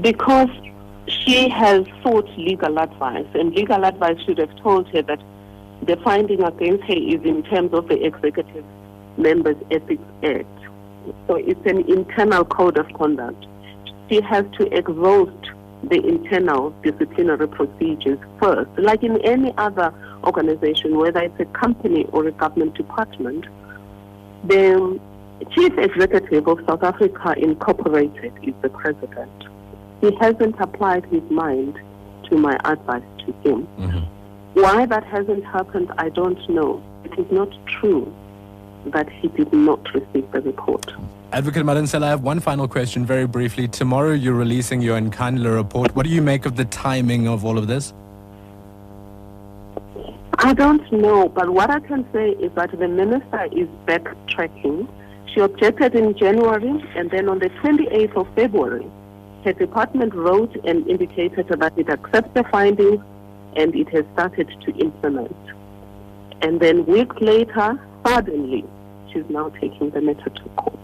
because she has sought legal advice, and legal advice should have told her that the finding against her is in terms of the Executive Members Ethics Act. So it's an internal code of conduct. She has to exhaust the internal disciplinary procedures first. Like in any other organization, whether it's a company or a government department, the chief executive of South Africa Incorporated is the president. He hasn't applied his mind to my advice to him. Mm-hmm. Why that hasn't happened, I don't know. It is not true that he did not receive the report. Advocate Madonsela, I have one final question very briefly. Tomorrow you're releasing your Nkandla report. What do you make of the timing of all of this? I don't know, but what I can say is that the minister is backtracking. She objected in January, and then on the 28th of February, her department wrote and indicated that it accepts the findings and it has started to implement. And then weeks later, suddenly, she's now taking the matter to court.